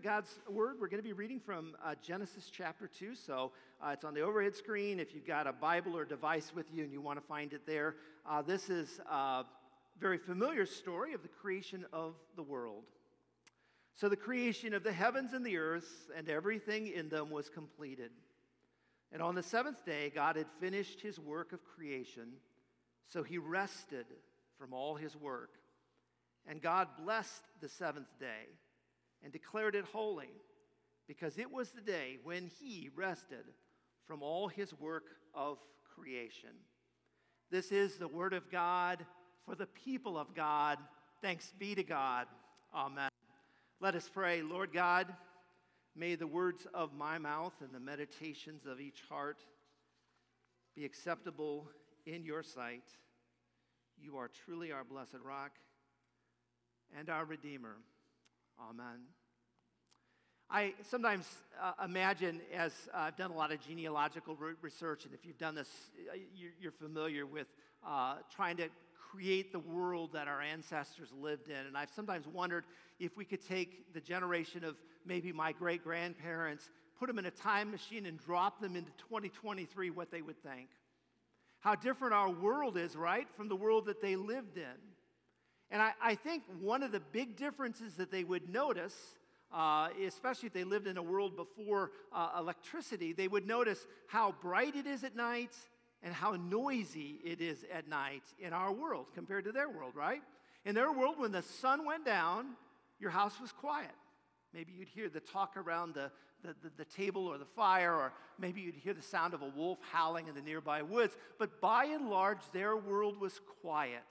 God's Word. We're going to be reading from uh, Genesis chapter 2. So uh, it's on the overhead screen. If you've got a Bible or device with you and you want to find it there, uh, this is a very familiar story of the creation of the world. So the creation of the heavens and the earth and everything in them was completed. And on the seventh day, God had finished his work of creation. So he rested from all his work. And God blessed the seventh day and declared it holy, because it was the day when he rested from all his work of creation. This is the word of God for the people of God. Thanks be to God. Amen. Let us pray. Lord God, may the words of my mouth and the meditations of each heart be acceptable in your sight. You are truly our blessed rock and our Redeemer. Amen. I sometimes uh, imagine, as uh, I've done a lot of genealogical re- research, and if you've done this, uh, you're, you're familiar with uh, trying to create the world that our ancestors lived in. And I've sometimes wondered if we could take the generation of maybe my great grandparents, put them in a time machine, and drop them into 2023, what they would think. How different our world is, right, from the world that they lived in. And I, I think one of the big differences that they would notice, uh, especially if they lived in a world before uh, electricity, they would notice how bright it is at night and how noisy it is at night in our world compared to their world, right? In their world, when the sun went down, your house was quiet. Maybe you'd hear the talk around the, the, the, the, table or the fire, or maybe you'd hear the sound of a wolf howling in the nearby woods. But by and large, their world was quiet.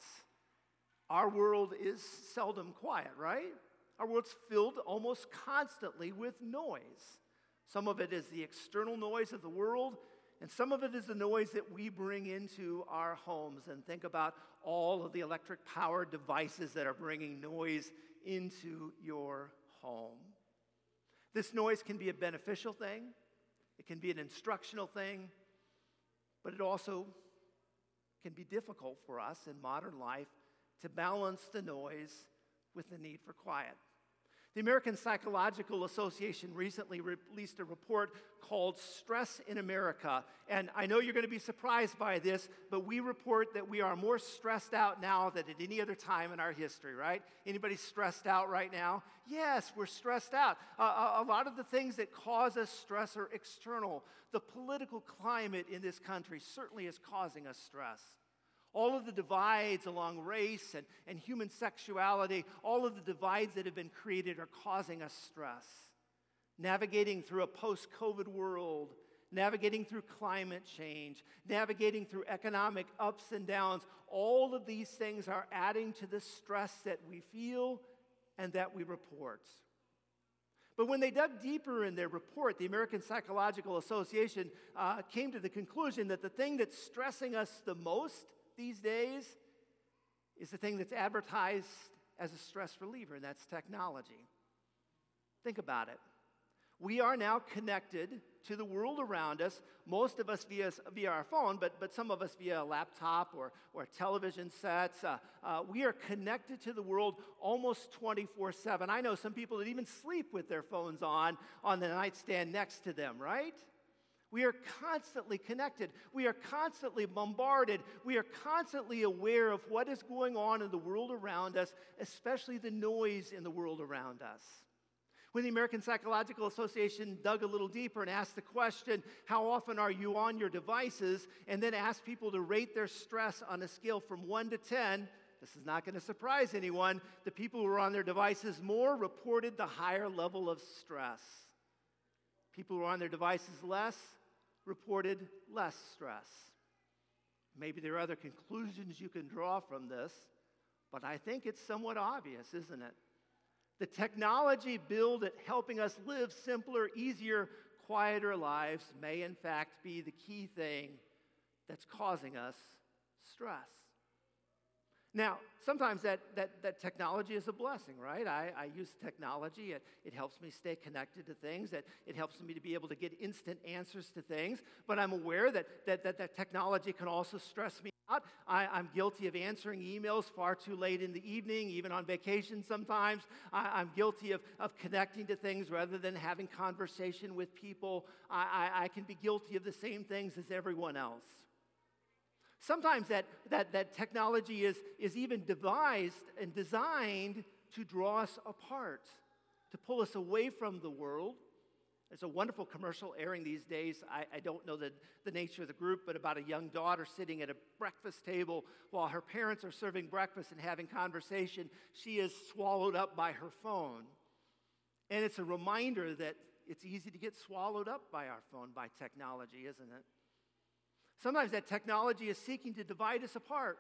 Our world is seldom quiet, right? Our world's filled almost constantly with noise. Some of it is the external noise of the world, and some of it is the noise that we bring into our homes. And think about all of the electric powered devices that are bringing noise into your home. This noise can be a beneficial thing, it can be an instructional thing, but it also can be difficult for us in modern life to balance the noise with the need for quiet. The American Psychological Association recently released a report called Stress in America. And I know you're going to be surprised by this, but we report that we are more stressed out now than at any other time in our history, right? Anybody stressed out right now? Yes, we're stressed out. Uh, a lot of the things that cause us stress are external. The political climate in this country certainly is causing us stress all of the divides along race and, and human sexuality, all of the divides that have been created are causing us stress. Navigating through a post COVID world, navigating through climate change, navigating through economic ups and downs, all of these things are adding to the stress that we feel and that we report. But when they dug deeper in their report, the American Psychological Association uh, came to the conclusion that the thing that's stressing us the most these days is the thing that's advertised as a stress reliever, and that's technology. Think about it. We are now connected to the world around us, most of us via, via our phone, but, but some of us via a laptop or, or television sets. Uh, uh, we are connected to the world almost 24 7. I know some people that even sleep with their phones on on the nightstand next to them, right? We are constantly connected. We are constantly bombarded. We are constantly aware of what is going on in the world around us, especially the noise in the world around us. When the American Psychological Association dug a little deeper and asked the question, How often are you on your devices? and then asked people to rate their stress on a scale from 1 to 10, this is not going to surprise anyone. The people who were on their devices more reported the higher level of stress. People who were on their devices less reported less stress. Maybe there are other conclusions you can draw from this, but I think it's somewhat obvious, isn't it? The technology built at helping us live simpler, easier, quieter lives may, in fact, be the key thing that's causing us stress. Now, sometimes that, that, that technology is a blessing, right? I, I use technology. It, it helps me stay connected to things. It, it helps me to be able to get instant answers to things. But I'm aware that, that, that, that technology can also stress me out. I, I'm guilty of answering emails far too late in the evening, even on vacation sometimes. I, am guilty of, of connecting to things rather than having conversation with people. I, I, I can be guilty of the same things as everyone else. Sometimes that, that, that technology is, is even devised and designed to draw us apart, to pull us away from the world. There's a wonderful commercial airing these days. I, I don't know the, the nature of the group, but about a young daughter sitting at a breakfast table while her parents are serving breakfast and having conversation. She is swallowed up by her phone. And it's a reminder that it's easy to get swallowed up by our phone, by technology, isn't it? Sometimes that technology is seeking to divide us apart.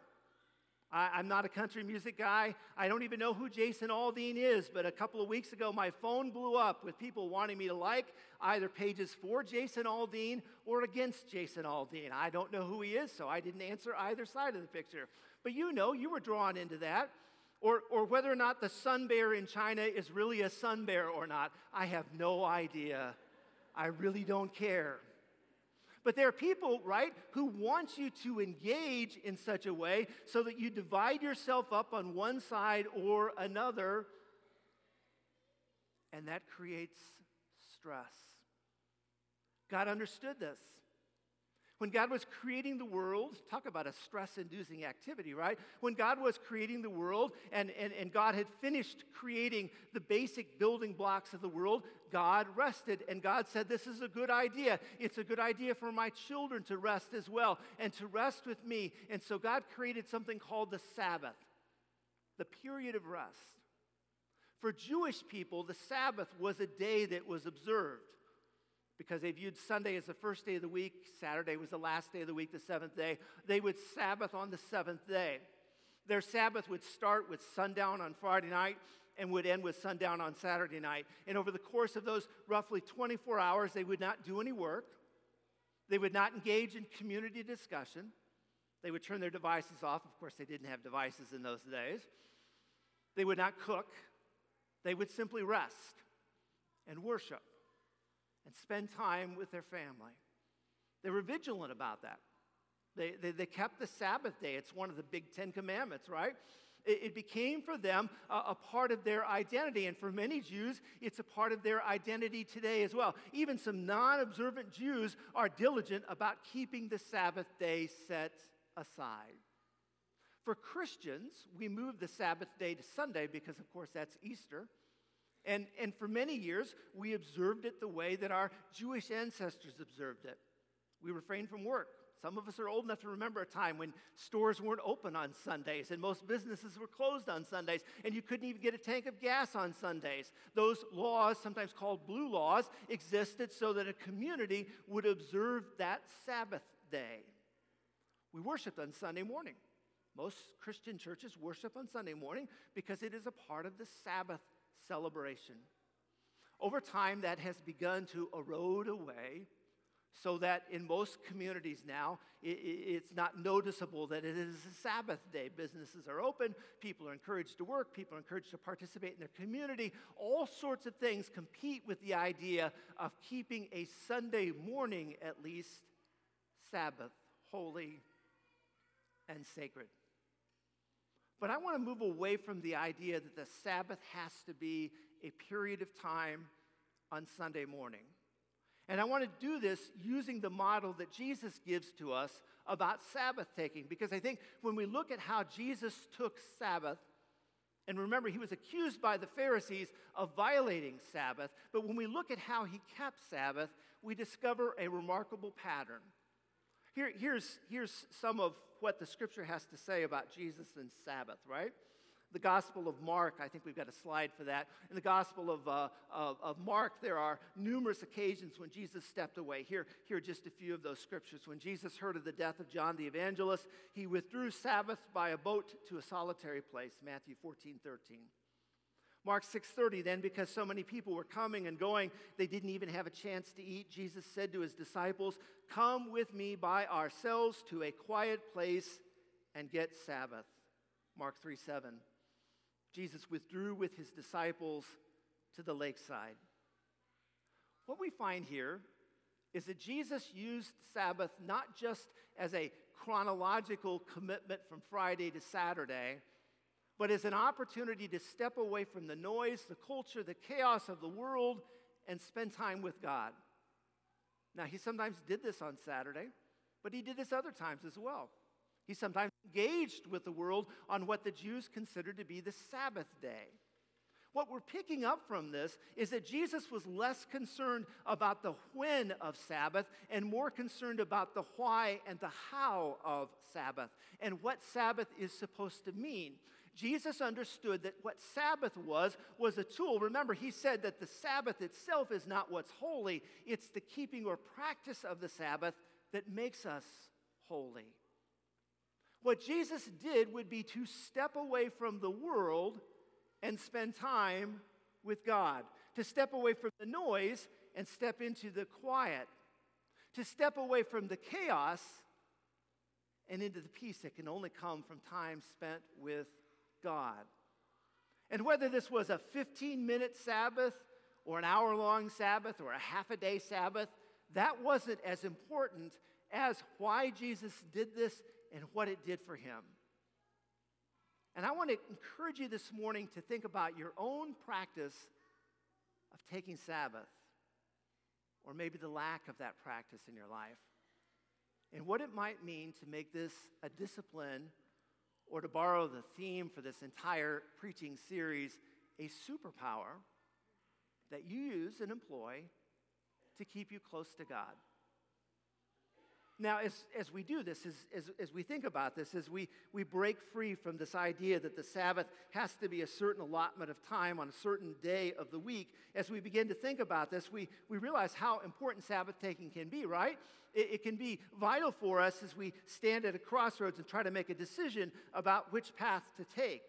I, am not a country music guy. I don't even know who Jason Aldean is, but a couple of weeks ago, my phone blew up with people wanting me to like either pages for Jason Aldean or against Jason Aldean. I don't know who he is, so I didn't answer either side of the picture. But you know, you were drawn into that. Or, or whether or not the sun bear in China is really a sun bear or not, I have no idea. I really don't care. But there are people, right, who want you to engage in such a way so that you divide yourself up on one side or another, and that creates stress. God understood this. When God was creating the world, talk about a stress inducing activity, right? When God was creating the world and, and, and God had finished creating the basic building blocks of the world, God rested. And God said, This is a good idea. It's a good idea for my children to rest as well and to rest with me. And so God created something called the Sabbath, the period of rest. For Jewish people, the Sabbath was a day that was observed because they viewed Sunday as the first day of the week, Saturday was the last day of the week, the seventh day. They would Sabbath on the seventh day. Their Sabbath would start with sundown on Friday night and would end with sundown on Saturday night. And over the course of those roughly 24 hours, they would not do any work. They would not engage in community discussion. They would turn their devices off. Of course, they didn't have devices in those days. They would not cook. They would simply rest and worship and spend time with their family. They were vigilant about that. They, they, they kept the Sabbath day. It's one of the big Ten Commandments, right? It, it became for them a, a part of their identity. And for many Jews, it's a part of their identity today as well. Even some non observant Jews are diligent about keeping the Sabbath day set aside. For Christians, we move the Sabbath day to Sunday because, of course, that's Easter. And, and for many years, we observed it the way that our Jewish ancestors observed it. We refrained from work. Some of us are old enough to remember a time when stores weren't open on Sundays and most businesses were closed on Sundays, and you couldn't even get a tank of gas on Sundays. Those laws, sometimes called blue laws, existed so that a community would observe that Sabbath day. We worshiped on Sunday morning. Most Christian churches worship on Sunday morning because it is a part of the Sabbath celebration. Over time, that has begun to erode away so that in most communities now, it's not noticeable that it is a Sabbath day. Businesses are open, people are encouraged to work, people are encouraged to participate in their community. All sorts of things compete with the idea of keeping a Sunday morning, at least, Sabbath, holy and sacred. But I want to move away from the idea that the Sabbath has to be a period of time on Sunday morning. And I want to do this using the model that Jesus gives to us about Sabbath taking, because I think when we look at how Jesus took Sabbath, and remember, he was accused by the Pharisees of violating Sabbath, but when we look at how he kept Sabbath, we discover a remarkable pattern. Here, here's, here's some of what the scripture has to say about Jesus and Sabbath, right? The Gospel of Mark, I think we've got a slide for that. In the Gospel of, uh, of, of, Mark, there are numerous occasions when Jesus stepped away. Here, here are just a few of those scriptures. When Jesus heard of the death of John the Evangelist, he withdrew Sabbath by a boat to a solitary place, Matthew 14, 13. Mark 6:30 then because so many people were coming and going they didn't even have a chance to eat Jesus said to his disciples come with me by ourselves to a quiet place and get sabbath Mark 3 7. Jesus withdrew with his disciples to the lakeside. What we find here is that Jesus used Sabbath not just as a chronological commitment from Friday to Saturday, but as an opportunity to step away from the noise, the culture, the chaos of the world, and spend time with God. Now, he sometimes did this on Saturday, but he did this other times as well. He sometimes engaged with the world on what the Jews considered to be the Sabbath day. What we're picking up from this is that Jesus was less concerned about the when of Sabbath and more concerned about the why and the how of Sabbath and what Sabbath is supposed to mean. Jesus understood that what Sabbath was, was a tool. Remember, he said that the Sabbath itself is not what's holy, it's the keeping or practice of the Sabbath that makes us holy. What Jesus did would be to step away from the world and spend time with God, to step away from the noise and step into the quiet, to step away from the chaos and into the peace that can only come from time spent with God. And whether this was a 15 minute Sabbath or an hour long Sabbath or a half a day Sabbath, that wasn't as important as why Jesus did this and what it did for him. And I want to encourage you this morning to think about your own practice of taking Sabbath, or maybe the lack of that practice in your life, and what it might mean to make this a discipline, or to borrow the theme for this entire preaching series, a superpower that you use and employ to keep you close to God. Now, as, as we do this, as, as, as we think about this, as we, we break free from this idea that the Sabbath has to be a certain allotment of time on a certain day of the week, as we begin to think about this, we, we realize how important Sabbath taking can be, right? It, it can be vital for us as we stand at a crossroads and try to make a decision about which path to take.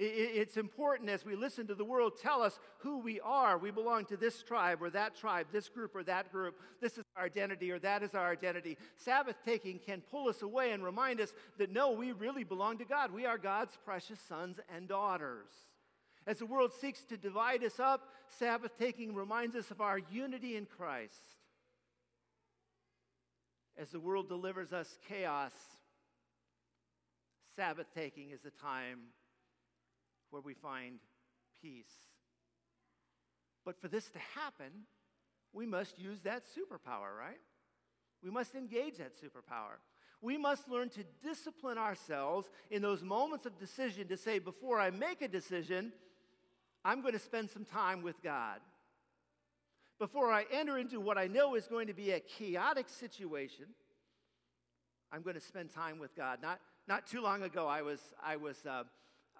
It's important as we listen to the world tell us who we are. We belong to this tribe or that tribe, this group or that group. This is our identity or that is our identity. Sabbath taking can pull us away and remind us that no, we really belong to God. We are God's precious sons and daughters. As the world seeks to divide us up, Sabbath taking reminds us of our unity in Christ. As the world delivers us chaos, Sabbath taking is a time where we find peace. But for this to happen, we must use that superpower, right? We must engage that superpower. We must learn to discipline ourselves in those moments of decision to say, before I make a decision, I'm going to spend some time with God. Before I enter into what I know is going to be a chaotic situation, I'm going to spend time with God. Not, not too long ago, I was, I was uh,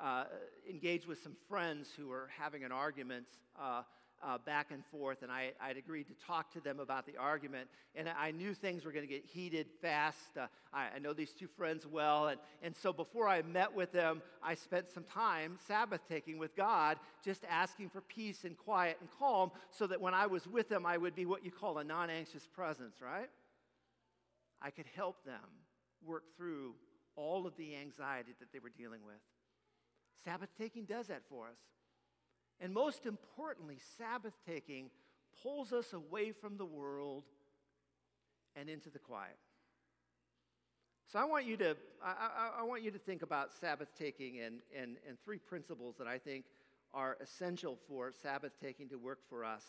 uh, engaged with some friends who were having an argument uh, uh, back and forth, and I, would agreed to talk to them about the argument. And I knew things were going to get heated fast. Uh, I, I, know these two friends well, and, and so before I met with them, I spent some time Sabbath taking with God, just asking for peace and quiet and calm, so that when I was with them, I would be what you call a non anxious presence, right? I could help them work through all of the anxiety that they were dealing with. Sabbath taking does that for us. And most importantly, Sabbath taking pulls us away from the world and into the quiet. So I want you to, I, I, I want you to think about Sabbath taking and, and, and three principles that I think are essential for Sabbath taking to work for us.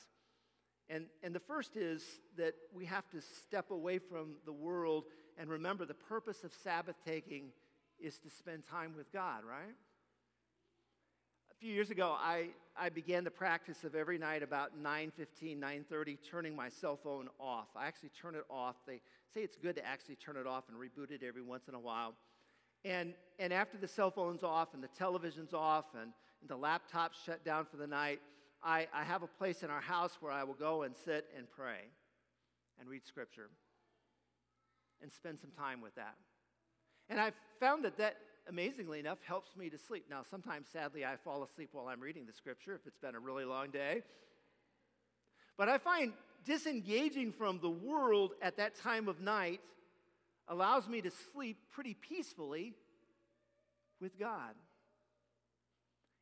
And, and the first is that we have to step away from the world and remember the purpose of Sabbath taking is to spend time with God, right? Few years ago, I, I began the practice of every night about 9.15, 9.30, turning my cell phone off. I actually turn it off. They say it's good to actually turn it off and reboot it every once in a while. And, and after the cell phone's off and the television's off and, and the laptop's shut down for the night, I, I have a place in our house where I will go and sit and pray and read scripture and spend some time with that. And I've found that that amazingly enough, helps me to sleep. Now, sometimes, sadly, I fall asleep while I'm reading the scripture if it's been a really long day. But I find disengaging from the world at that time of night allows me to sleep pretty peacefully with God.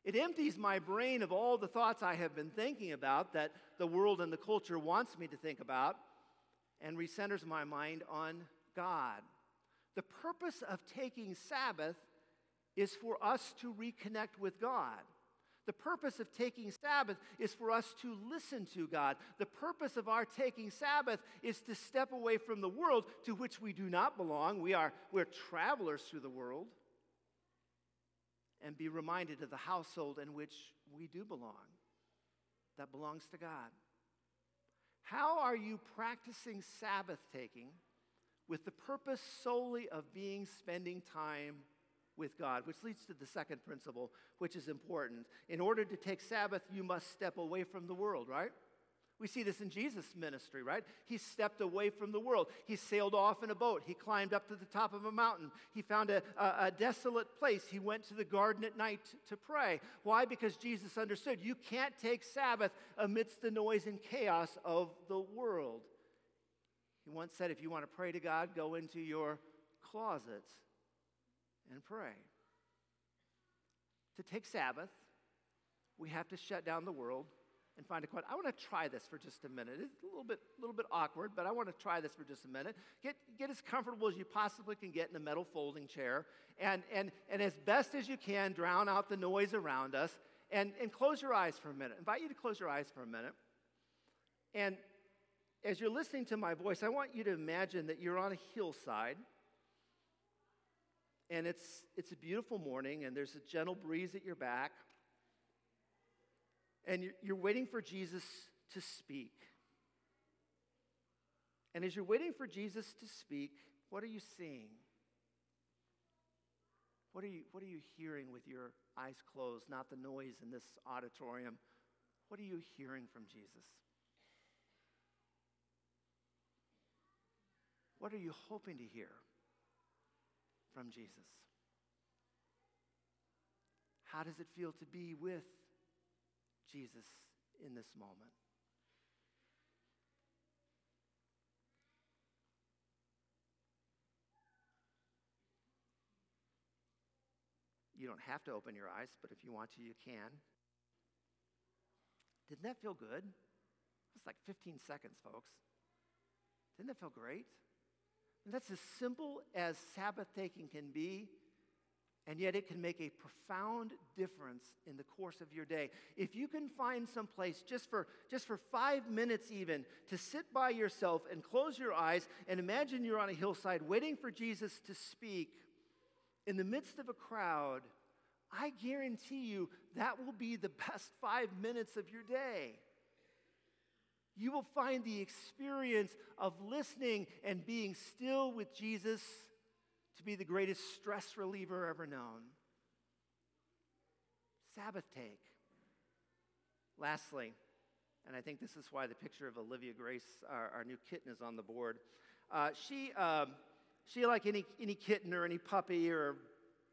It empties my brain of all the thoughts I have been thinking about that the world and the culture wants me to think about and recenters my mind on God. The purpose of taking Sabbath is for us to reconnect with God. The purpose of taking Sabbath is for us to listen to God. The purpose of our taking Sabbath is to step away from the world to which we do not belong. We are we're travelers through the world. And be reminded of the household in which we do belong. That belongs to God. How are you practicing Sabbath taking with the purpose solely of being spending time with God, which leads to the second principle, which is important. In order to take Sabbath, you must step away from the world, right? We see this in Jesus' ministry, right? He stepped away from the world. He sailed off in a boat. He climbed up to the top of a mountain. He found a, a, a desolate place. He went to the garden at night to pray. Why? Because Jesus understood you can't take Sabbath amidst the noise and chaos of the world. He once said, if you want to pray to God, go into your closet and pray. To take Sabbath, we have to shut down the world and find a quiet. I want to try this for just a minute. It's a little bit, little bit awkward, but I want to try this for just a minute. Get, get as comfortable as you possibly can get in a metal folding chair, and, and, and as best as you can, drown out the noise around us, and, and close your eyes for a minute. I invite you to close your eyes for a minute. And as you're listening to my voice, I want you to imagine that you're on a hillside and it's, it's a beautiful morning, and there's a gentle breeze at your back, and you're, you're waiting for Jesus to speak. And as you're waiting for Jesus to speak, what are you seeing? What are you, what are you hearing with your eyes closed, not the noise in this auditorium? What are you hearing from Jesus? What are you hoping to hear? From Jesus? How does it feel to be with Jesus in this moment? You don't have to open your eyes, but if you want to, you can. Didn't that feel good? It was like 15 seconds, folks. Didn't that feel great? And that's as simple as Sabbath taking can be, and yet it can make a profound difference in the course of your day. If you can find some place just for, just for five minutes, even, to sit by yourself and close your eyes and imagine you're on a hillside waiting for Jesus to speak in the midst of a crowd, I guarantee you that will be the best five minutes of your day you will find the experience of listening and being still with Jesus to be the greatest stress reliever ever known. Sabbath take. Lastly, and I think this is why the picture of Olivia Grace, our, our new kitten, is on the board. Uh, she, um, she, like any, any kitten or any puppy or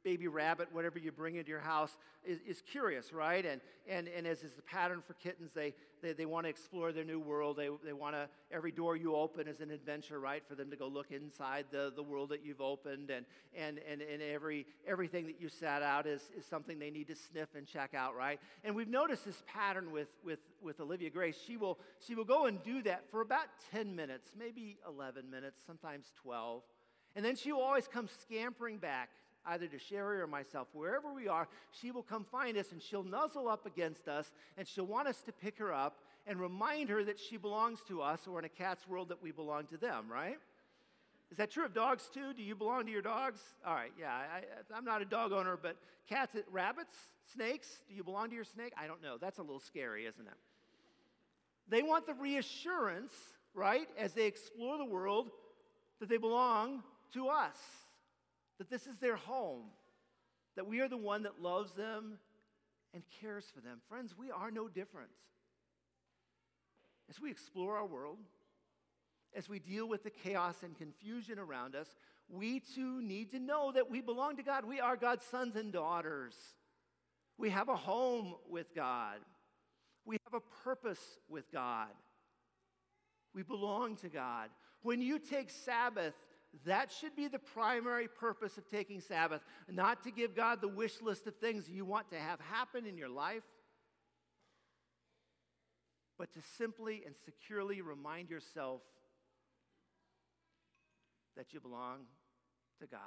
baby rabbit, whatever you bring into your house, is, is curious, right? And, and, and as is the pattern for kittens, they, they, they want to explore their new world. They, they want to, every door you open is an adventure, right? For them to go look inside the, the world that you've opened. And, and, and, and every, everything that you set out is, is something they need to sniff and check out, right? And we've noticed this pattern with, with, with Olivia Grace. She will, she will go and do that for about 10 minutes, maybe 11 minutes, sometimes 12. And then she will always come scampering back either to Sherry or myself, wherever we are, she will come find us and she'll nuzzle up against us and she'll want us to pick her up and remind her that she belongs to us or in a cat's world that we belong to them, right? Is that true of dogs too? Do you belong to your dogs? All right, yeah, I, am not a dog owner, but cats, rabbits, snakes, do you belong to your snake? I don't know. That's a little scary, isn't it? They want the reassurance, right, as they explore the world, that they belong to us that this is their home, that we are the one that loves them and cares for them. Friends, we are no different. As we explore our world, as we deal with the chaos and confusion around us, we too need to know that we belong to God. We are God's sons and daughters. We have a home with God. We have a purpose with God. We belong to God. When you take Sabbath, That should be the primary purpose of taking Sabbath, not to give God the wish list of things you want to have happen in your life, but to simply and securely remind yourself that you belong to God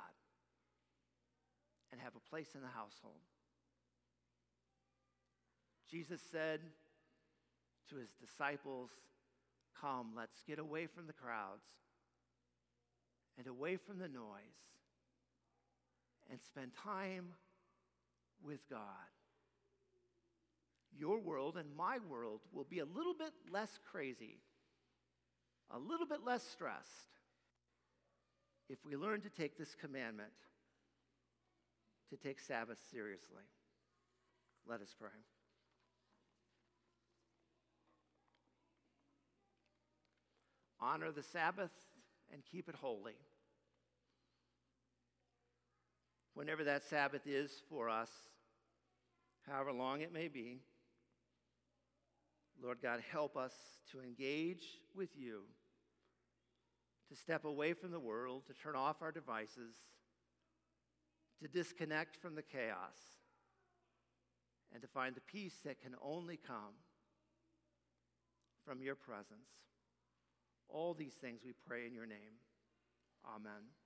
and have a place in the household. Jesus said to his disciples, Come, let's get away from the crowds and away from the noise and spend time with God. Your world and my world will be a little bit less crazy, a little bit less stressed if we learn to take this commandment to take Sabbath seriously. Let us pray. Honor the Sabbath and keep it holy. Whenever that Sabbath is for us, however long it may be, Lord God, help us to engage with you, to step away from the world, to turn off our devices, to disconnect from the chaos, and to find the peace that can only come from your presence. All these things we pray in your name. Amen.